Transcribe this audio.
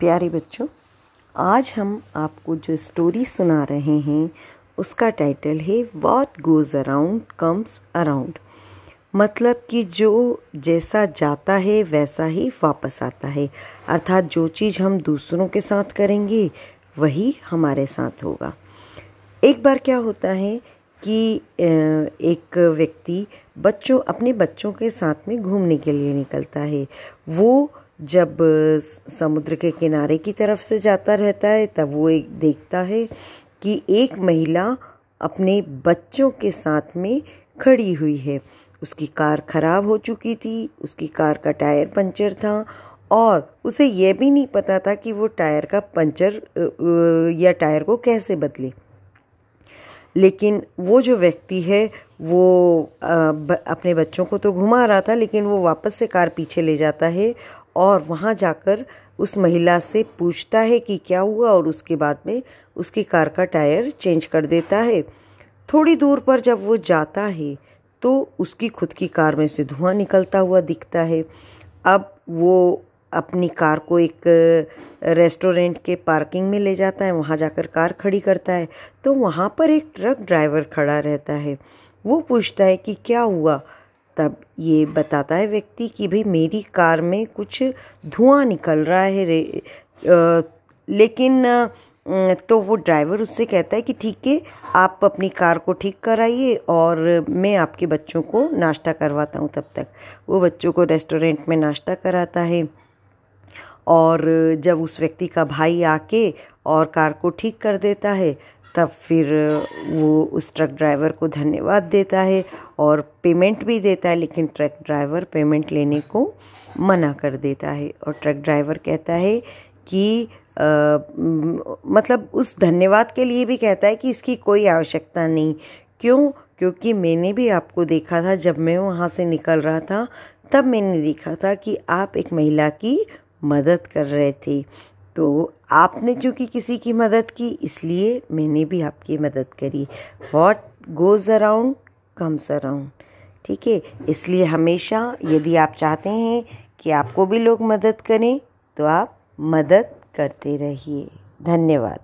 प्यारे बच्चों, आज हम आपको जो स्टोरी सुना रहे हैं, उसका टाइटल है what goes around comes around मतलब कि जो जैसा जाता है, वैसा ही वापस आता है। अर्थात जो चीज़ हम दूसरों के साथ करेंगे, वही हमारे साथ होगा। एक बार क्या होता है कि एक व्यक्ति बच्चों, अपने बच्चों के साथ में घूमने के लिए निकलता है। वो जब समुद्र के किनारे की तरफ़ से जाता रहता है, तब वो एक देखता है कि एक महिला अपने बच्चों के साथ में खड़ी हुई है। उसकी कार खराब हो चुकी थी, उसकी कार का टायर पंचर था और उसे यह भी नहीं पता था कि वो टायर का पंचर या टायर को कैसे बदले। लेकिन वो जो व्यक्ति है, वो अपने बच्चों को तो घुमा रहा था, लेकिन वो वापस से कार पीछे ले जाता है और वहाँ जाकर उस महिला से पूछता है कि क्या हुआ और उसके बाद में उसकी कार का टायर चेंज कर देता है। थोड़ी दूर पर जब वो जाता है तो उसकी खुद की कार में से धुआँ निकलता हुआ दिखता है। अब वो अपनी कार को एक रेस्टोरेंट के पार्किंग में ले जाता है, वहाँ जाकर कार खड़ी करता है। तो वहाँ पर एक ट्रक ड्राइवर खड़ा रहता है। वो पूछता है कि क्या हुआ? तब ये बताता है व्यक्ति कि भाई मेरी कार में कुछ धुआँ निकल रहा है रे आ, लेकिन तो वो ड्राइवर उससे कहता है कि ठीक है आप अपनी कार को ठीक कराइए और मैं आपके बच्चों को नाश्ता करवाता हूँ तब तक। वो बच्चों को रेस्टोरेंट में नाश्ता कराता है और जब उस व्यक्ति का भाई आके और कार को ठीक कर देता है तब फिर वो उस ट्रक ड्राइवर को धन्यवाद देता है और पेमेंट भी देता है लेकिन ट्रक ड्राइवर पेमेंट लेने को मना कर देता है। और ट्रक ड्राइवर कहता है कि आ, मतलब उस धन्यवाद के लिए भी कहता है कि इसकी कोई आवश्यकता नहीं। क्यों? क्योंकि मैंने भी आपको देखा था जब मैं वहाँ से निकल रहा था तब मैंने देखा था कि आप एक महिला की मदद कर रहे थे। तो आपने चूँकि किसी की मदद की इसलिए मैंने भी आपकी मदद करी। What goes around comes around ठीक है? इसलिए हमेशा यदि आप चाहते हैं कि आपको भी लोग मदद करें तो आप मदद करते रहिए। धन्यवाद।